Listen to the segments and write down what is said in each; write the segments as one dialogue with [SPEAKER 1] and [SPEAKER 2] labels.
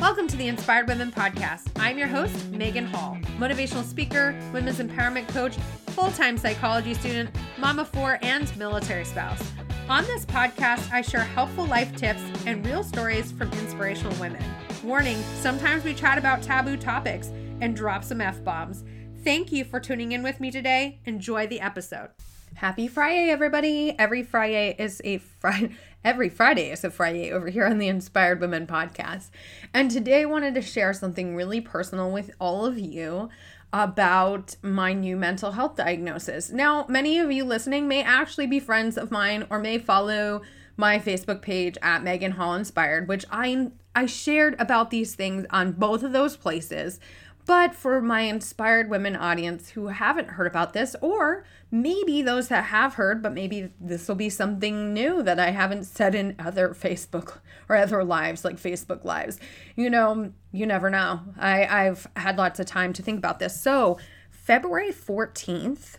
[SPEAKER 1] Welcome to the Inspired Women Podcast. I'm your host, Megan Hall, motivational speaker, women's empowerment coach, full time psychology student, mama four, and military spouse. On this podcast, I share helpful life tips and real stories from inspirational women. Warning sometimes we chat about taboo topics and drop some F bombs. Thank you for tuning in with me today. Enjoy the episode. Happy Friday, everybody. Every Friday is a Fri-YAY. Every Friday is a Fri-YAY over here on the Inspired Women podcast. And today I wanted to share something really personal with all of you about my new mental health diagnosis. Now, many of you listening may actually be friends of mine or may follow my Facebook page at Megan Hall Inspired, which I I shared about these things on both of those places. But for my inspired women audience who haven't heard about this, or maybe those that have heard, but maybe this will be something new that I haven't said in other Facebook or other lives, like Facebook lives. You know, you never know. I, I've had lots of time to think about this. So, February 14th,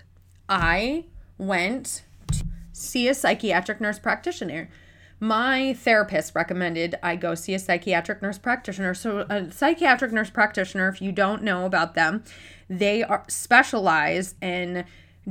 [SPEAKER 1] I went to see a psychiatric nurse practitioner my therapist recommended I go see a psychiatric nurse practitioner. So, a psychiatric nurse practitioner, if you don't know about them, they are specialize in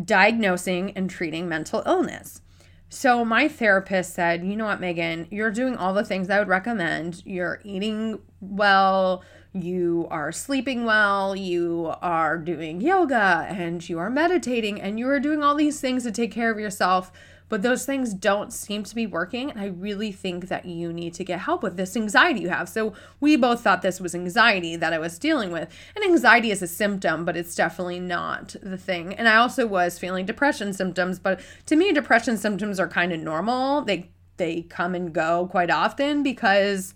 [SPEAKER 1] diagnosing and treating mental illness. So, my therapist said, You know what, Megan, you're doing all the things I would recommend. You're eating well, you are sleeping well, you are doing yoga, and you are meditating, and you are doing all these things to take care of yourself but those things don't seem to be working. And I really think that you need to get help with this anxiety you have. So we both thought this was anxiety that I was dealing with. And anxiety is a symptom, but it's definitely not the thing. And I also was feeling depression symptoms, but to me, depression symptoms are kind of normal. They they come and go quite often because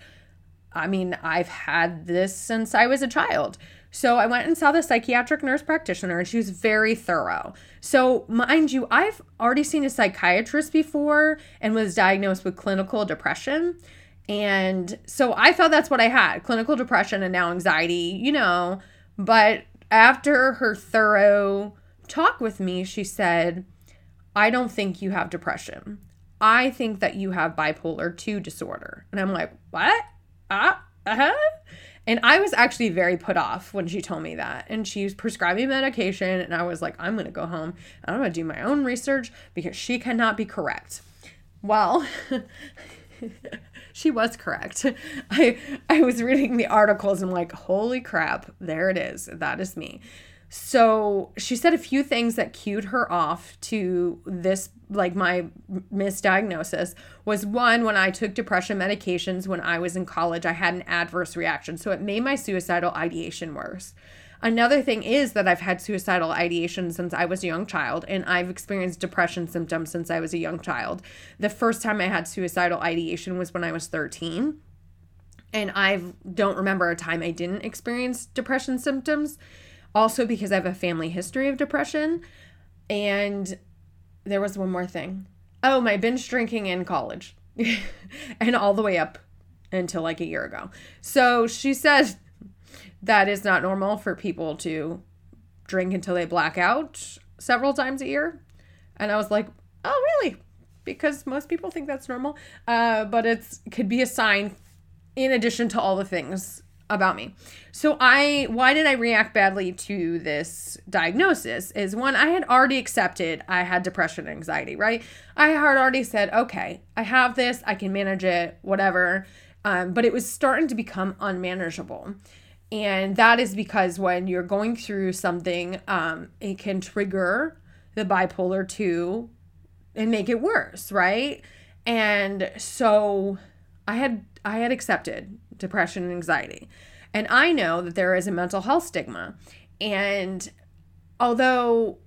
[SPEAKER 1] I mean, I've had this since I was a child. So I went and saw the psychiatric nurse practitioner, and she was very thorough. So, mind you, I've already seen a psychiatrist before and was diagnosed with clinical depression. And so I thought that's what I had clinical depression and now anxiety, you know. But after her thorough talk with me, she said, I don't think you have depression. I think that you have bipolar 2 disorder. And I'm like, what? Ah, uh huh. And I was actually very put off when she told me that. And she was prescribing medication, and I was like, I'm going to go home I'm going to do my own research because she cannot be correct. Well, she was correct. I I was reading the articles and I'm like, holy crap, there it is. That is me. So she said a few things that cued her off to this, like my misdiagnosis, was one, when I took depression medications when I was in college, I had an adverse reaction. So it made my suicidal ideation worse. Another thing is that I've had suicidal ideation since I was a young child, and I've experienced depression symptoms since I was a young child. The first time I had suicidal ideation was when I was 13. And I don't remember a time I didn't experience depression symptoms also, because I have a family history of depression. And there was one more thing. Oh, my binge drinking in college and all the way up until like a year ago. So she says that is not normal for people to drink until they black out several times a year. And I was like, oh, really? Because most people think that's normal. Uh, but it could be a sign in addition to all the things about me. So I why did I react badly to this diagnosis is one I had already accepted I had depression and anxiety, right? I had already said, "Okay, I have this, I can manage it, whatever." Um, but it was starting to become unmanageable. And that is because when you're going through something, um, it can trigger the bipolar 2 and make it worse, right? And so I had I had accepted depression and anxiety. And I know that there is a mental health stigma. And although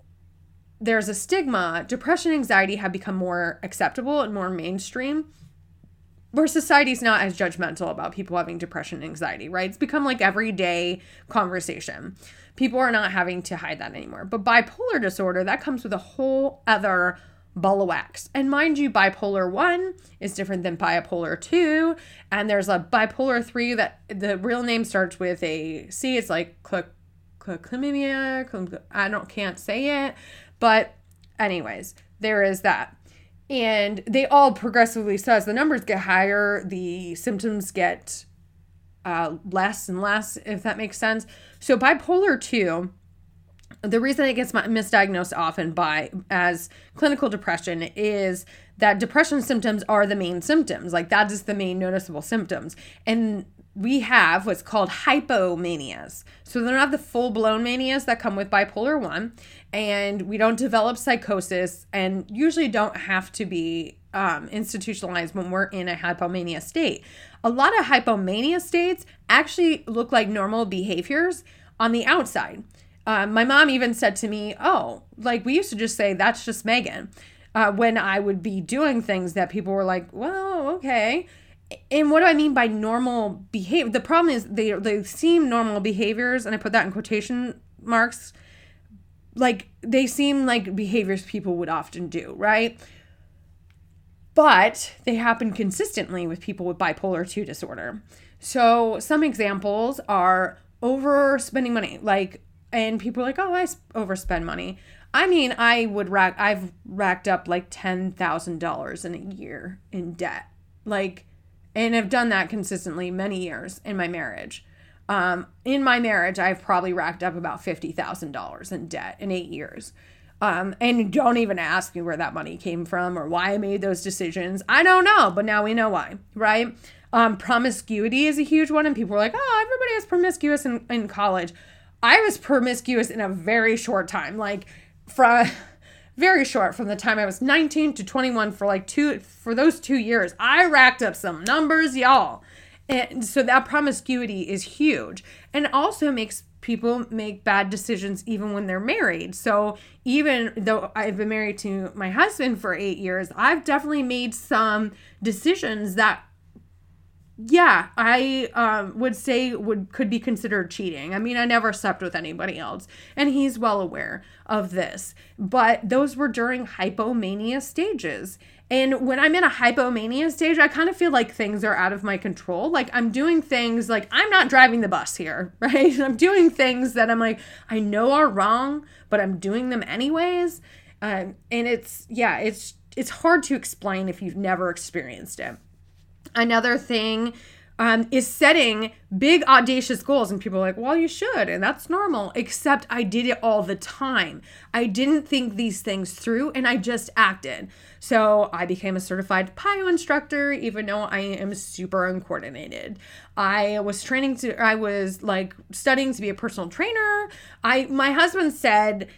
[SPEAKER 1] there's a stigma, depression and anxiety have become more acceptable and more mainstream. Where society's not as judgmental about people having depression and anxiety, right? It's become like everyday conversation. People are not having to hide that anymore. But bipolar disorder, that comes with a whole other ball of wax. And mind you, bipolar 1 is different than bipolar 2. And there's a bipolar 3 that the real name starts with a C. It's like chlamydia. I don't can't say it. But anyways, there is that. And they all progressively, so as the numbers get higher, the symptoms get uh, less and less, if that makes sense. So bipolar 2 the reason it gets misdiagnosed often by as clinical depression is that depression symptoms are the main symptoms like that is the main noticeable symptoms. And we have what's called hypomanias. So they're not the full-blown manias that come with bipolar 1 and we don't develop psychosis and usually don't have to be um, institutionalized when we're in a hypomania state. A lot of hypomania states actually look like normal behaviors on the outside uh, my mom even said to me, Oh, like we used to just say, that's just Megan. Uh, when I would be doing things that people were like, Well, okay. And what do I mean by normal behavior? The problem is they, they seem normal behaviors, and I put that in quotation marks. Like they seem like behaviors people would often do, right? But they happen consistently with people with bipolar 2 disorder. So, some examples are overspending money, like and people are like, "Oh, I overspend money." I mean, I would rack. I've racked up like ten thousand dollars in a year in debt, like, and I've done that consistently many years in my marriage. Um, in my marriage, I've probably racked up about fifty thousand dollars in debt in eight years. Um, and don't even ask me where that money came from or why I made those decisions. I don't know, but now we know why, right? Um, promiscuity is a huge one, and people are like, "Oh, everybody is promiscuous in, in college." I was promiscuous in a very short time, like from very short from the time I was 19 to 21 for like two for those 2 years. I racked up some numbers, y'all. And so that promiscuity is huge and also makes people make bad decisions even when they're married. So even though I've been married to my husband for 8 years, I've definitely made some decisions that yeah, I um, would say would could be considered cheating. I mean, I never slept with anybody else, and he's well aware of this. But those were during hypomania stages. And when I'm in a hypomania stage, I kind of feel like things are out of my control. Like I'm doing things like I'm not driving the bus here, right? I'm doing things that I'm like, I know are wrong, but I'm doing them anyways. Um, and it's, yeah, it's, it's hard to explain if you've never experienced it. Another thing um, is setting big, audacious goals. And people are like, well, you should. And that's normal. Except I did it all the time. I didn't think these things through and I just acted. So I became a certified PiYo instructor, even though I am super uncoordinated. I was training to, I was like studying to be a personal trainer. I, my husband said,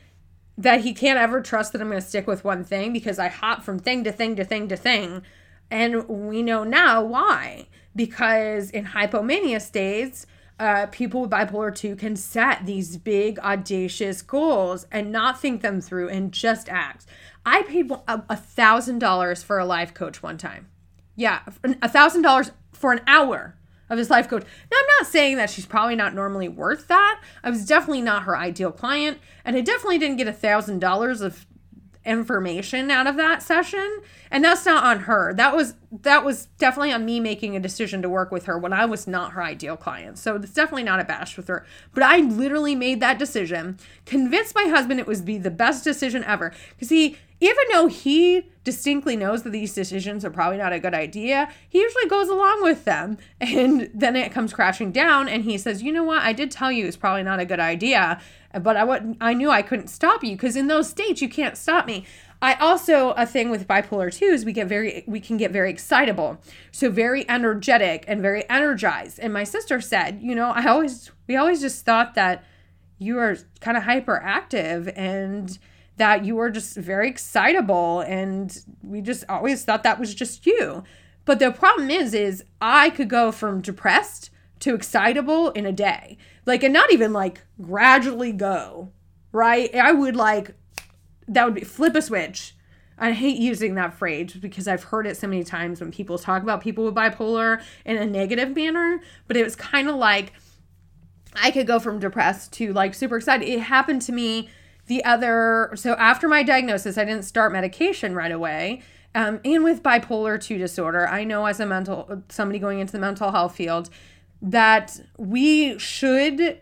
[SPEAKER 1] that he can't ever trust that I'm going to stick with one thing because I hop from thing to thing to thing to thing and we know now why. Because in hypomania states, uh, people with bipolar 2 can set these big, audacious goals and not think them through and just act. I paid a thousand dollars for a life coach one time. Yeah, a thousand dollars for an hour of his life coach. Now, I'm not saying that she's probably not normally worth that. I was definitely not her ideal client, and I definitely didn't get a thousand dollars of information out of that session and that's not on her. That was that was definitely on me making a decision to work with her when i was not her ideal client so it's definitely not a bash with her but i literally made that decision convinced my husband it was be the best decision ever because he even though he distinctly knows that these decisions are probably not a good idea, he usually goes along with them. And then it comes crashing down and he says, "You know what? I did tell you it's probably not a good idea." but I what I knew I couldn't stop you because in those states you can't stop me. I also a thing with bipolar 2 is we get very we can get very excitable. So very energetic and very energized. And my sister said, you know, I always we always just thought that you are kind of hyperactive and that you were just very excitable and we just always thought that was just you. But the problem is is I could go from depressed to excitable in a day. Like, and not even like gradually go, right? I would like, that would be flip a switch. I hate using that phrase because I've heard it so many times when people talk about people with bipolar in a negative manner, but it was kind of like I could go from depressed to like super excited. It happened to me the other, so after my diagnosis, I didn't start medication right away. Um, and with bipolar 2 disorder, I know as a mental somebody going into the mental health field, that we should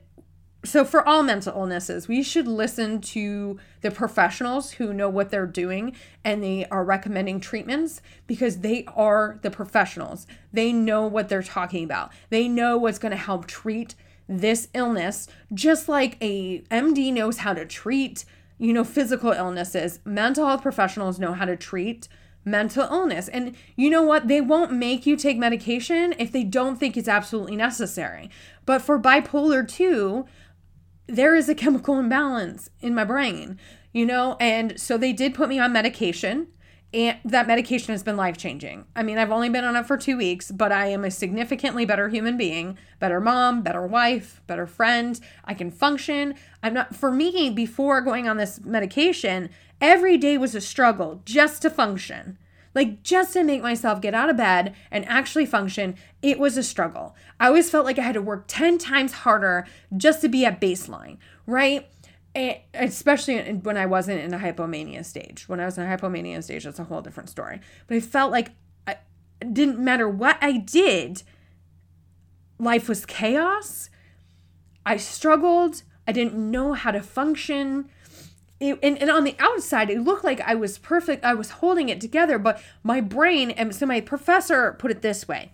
[SPEAKER 1] so for all mental illnesses, we should listen to the professionals who know what they're doing and they are recommending treatments because they are the professionals. They know what they're talking about. They know what's going to help treat this illness just like a MD knows how to treat, you know, physical illnesses. Mental health professionals know how to treat mental illness. And you know what? They won't make you take medication if they don't think it's absolutely necessary. But for bipolar 2, there is a chemical imbalance in my brain, you know? And so they did put me on medication. And that medication has been life changing. I mean, I've only been on it for two weeks, but I am a significantly better human being, better mom, better wife, better friend. I can function. I'm not, for me, before going on this medication, every day was a struggle just to function. Like just to make myself get out of bed and actually function, it was a struggle. I always felt like I had to work 10 times harder just to be at baseline, right? Especially when I wasn't in a hypomania stage. When I was in a hypomania stage, that's a whole different story. But I felt like I, it didn't matter what I did, life was chaos. I struggled. I didn't know how to function it, and, and on the outside it looked like i was perfect i was holding it together but my brain and so my professor put it this way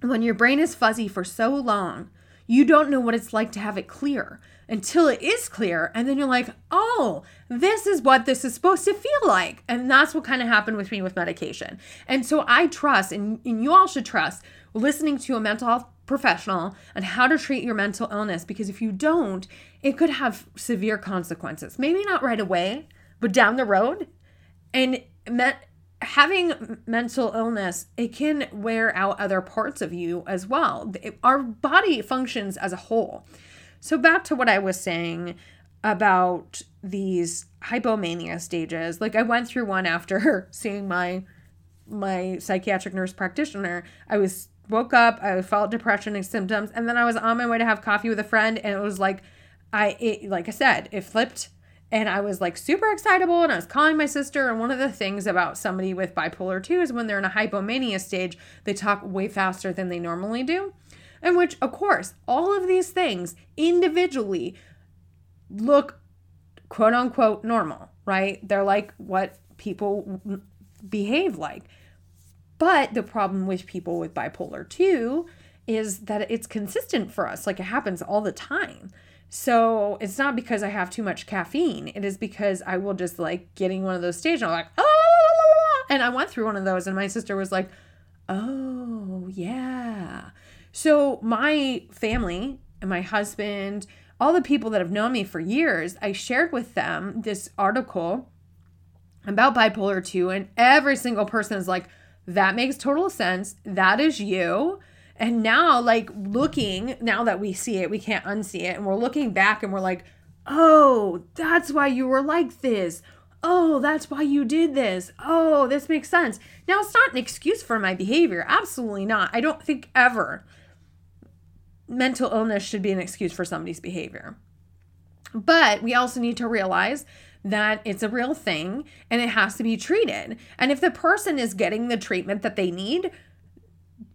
[SPEAKER 1] when your brain is fuzzy for so long you don't know what it's like to have it clear until it is clear and then you're like oh this is what this is supposed to feel like and that's what kind of happened with me with medication. And so i trust and, and you all should trust listening to a mental health professional on how to treat your mental illness because if you don't, it could have severe consequences. Maybe not right away, but down the road. And me- having mental illness, it can wear out other parts of you as well. It, our body functions as a whole. So, back to what I was saying about these hypomania stages. Like I went through one after seeing my my psychiatric nurse practitioner. I was woke up, I felt depression and symptoms, and then I was on my way to have coffee with a friend, and it was like, I, it, like I said, it flipped, and I was like super excitable, and I was calling my sister. And one of the things about somebody with bipolar 2 is when they're in a hypomania stage, they talk way faster than they normally do. And which, of course, all of these things individually look quote unquote normal, right? They're like what people behave like. But the problem with people with bipolar 2 is that it's consistent for us. Like it happens all the time. So it's not because I have too much caffeine. It is because I will just like getting one of those stages. I'm like, oh, and I went through one of those, and my sister was like, oh, yeah. So my family and my husband, all the people that have known me for years, I shared with them this article about bipolar 2, and every single person is like, that makes total sense. That is you. And now, like looking, now that we see it, we can't unsee it. And we're looking back and we're like, oh, that's why you were like this. Oh, that's why you did this. Oh, this makes sense. Now, it's not an excuse for my behavior. Absolutely not. I don't think ever mental illness should be an excuse for somebody's behavior. But we also need to realize that it's a real thing and it has to be treated. And if the person is getting the treatment that they need,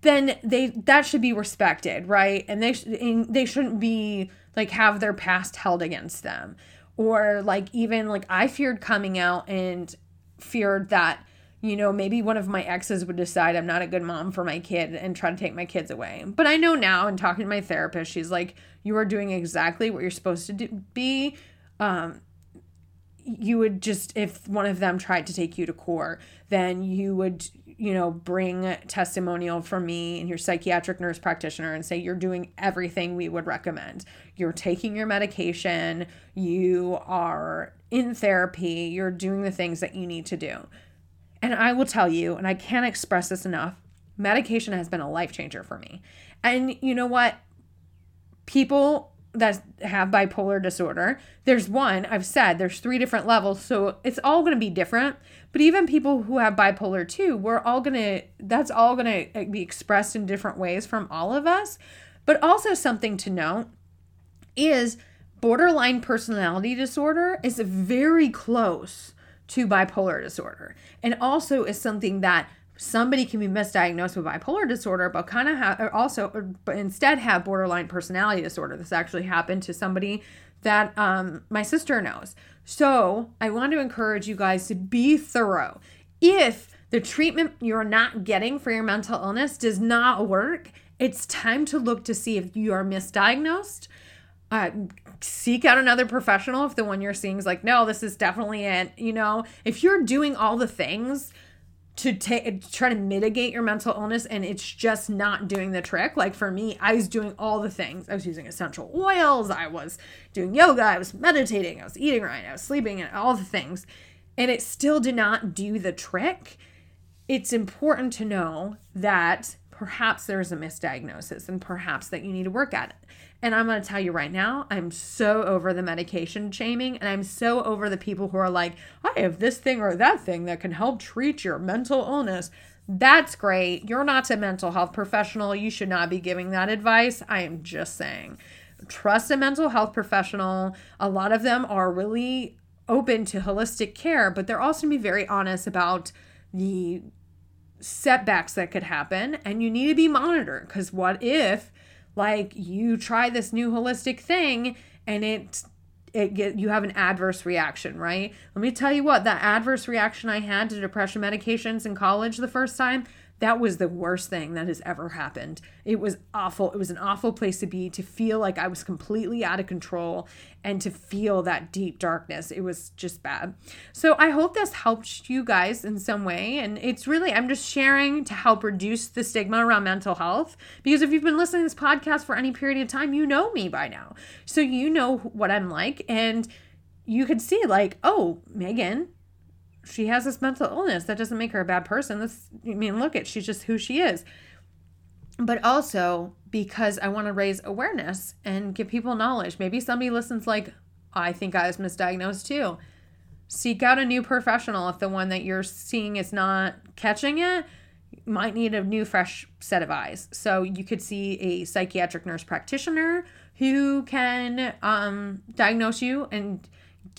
[SPEAKER 1] then they that should be respected, right? And they sh- they shouldn't be like have their past held against them. Or like even like I feared coming out and feared that you know, maybe one of my exes would decide I'm not a good mom for my kid and try to take my kids away. But I know now, and talking to my therapist, she's like, you are doing exactly what you're supposed to do, be. Um, you would just if one of them tried to take you to court then you would you know bring testimonial from me and your psychiatric nurse practitioner and say you're doing everything we would recommend. You're taking your medication. You are in therapy. You're doing the things that you need to do. And i will tell you and i can't express this enough medication has been a life changer for me. And you know what? People that have bipolar disorder. There's one, I've said, there's three different levels, so it's all going to be different. But even people who have bipolar 2, we're all going to, that's all going to eh, be expressed in different ways from all of us. But also, something to note is borderline personality disorder is very close to bipolar disorder and also is something that somebody can be misdiagnosed with bipolar disorder, but kind of have also, but instead have borderline personality disorder. This actually happened to somebody that um, my sister knows. So I want to encourage you guys to be thorough. If the treatment you're not getting for your mental illness does not work, it's time to look to see if you are misdiagnosed. Uh, seek out another professional if the one you're seeing is like, no, this is definitely it. You know, if you're doing all the things to take try to mitigate your mental illness and it's just not doing the trick. Like for me i was doing all the things. I was using essential oils i was doing yoga i was meditating i was eating right i was sleeping and all the things. And it still did not do the trick. It's important to know that perhaps there's a misdiagnosis and perhaps that you need to work at it and I'm going to tell you right now, I'm so over the medication shaming and I'm so over the people who are like, I have this thing or that thing that can help treat your mental illness. That's great. You're not a mental health professional. You should not be giving that advice. I am just saying. Trust a mental health professional. A lot of them are really open to holistic care, but they're also to be very honest about the setbacks that could happen and you need to be monitored because what if like you try this new holistic thing and it it get you have an adverse reaction, right? Let me tell you what, that adverse reaction I had to depression medications in college the first time, that was the worst thing that has ever happened. It was awful. It was an awful place to be, to feel like I was completely out of control and to feel that deep darkness. It was just bad. So I hope this helped you guys in some way. And it's really, I'm just sharing to help reduce the stigma around mental health. Because if you've been listening to this podcast for any period of time, you know me by now. So you know what I'm like. And you could see, like, oh, Megan, she has this mental illness. That doesn't make her a bad person. This I mean, look at, she's just who she is. But also because I want to raise awareness and give people knowledge. Maybe somebody listens like, I think I was misdiagnosed too. Seek out a new professional if the one that you're seeing is not catching it might need a new fresh set of eyes so you could see a psychiatric nurse practitioner who can um, diagnose you and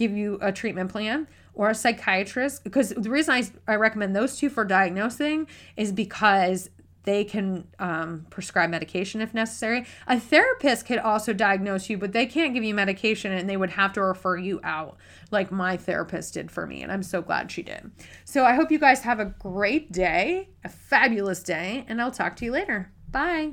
[SPEAKER 1] give you a treatment plan or a psychiatrist because the reason I, I recommend those two for diagnosing is because they can um, prescribe medication if necessary. A therapist could also diagnose you, but they can't give you medication and they would have to refer you out, like my therapist did for me. And I'm so glad she did. So I hope you guys have a great day, a fabulous day, and I'll talk to you later. Bye.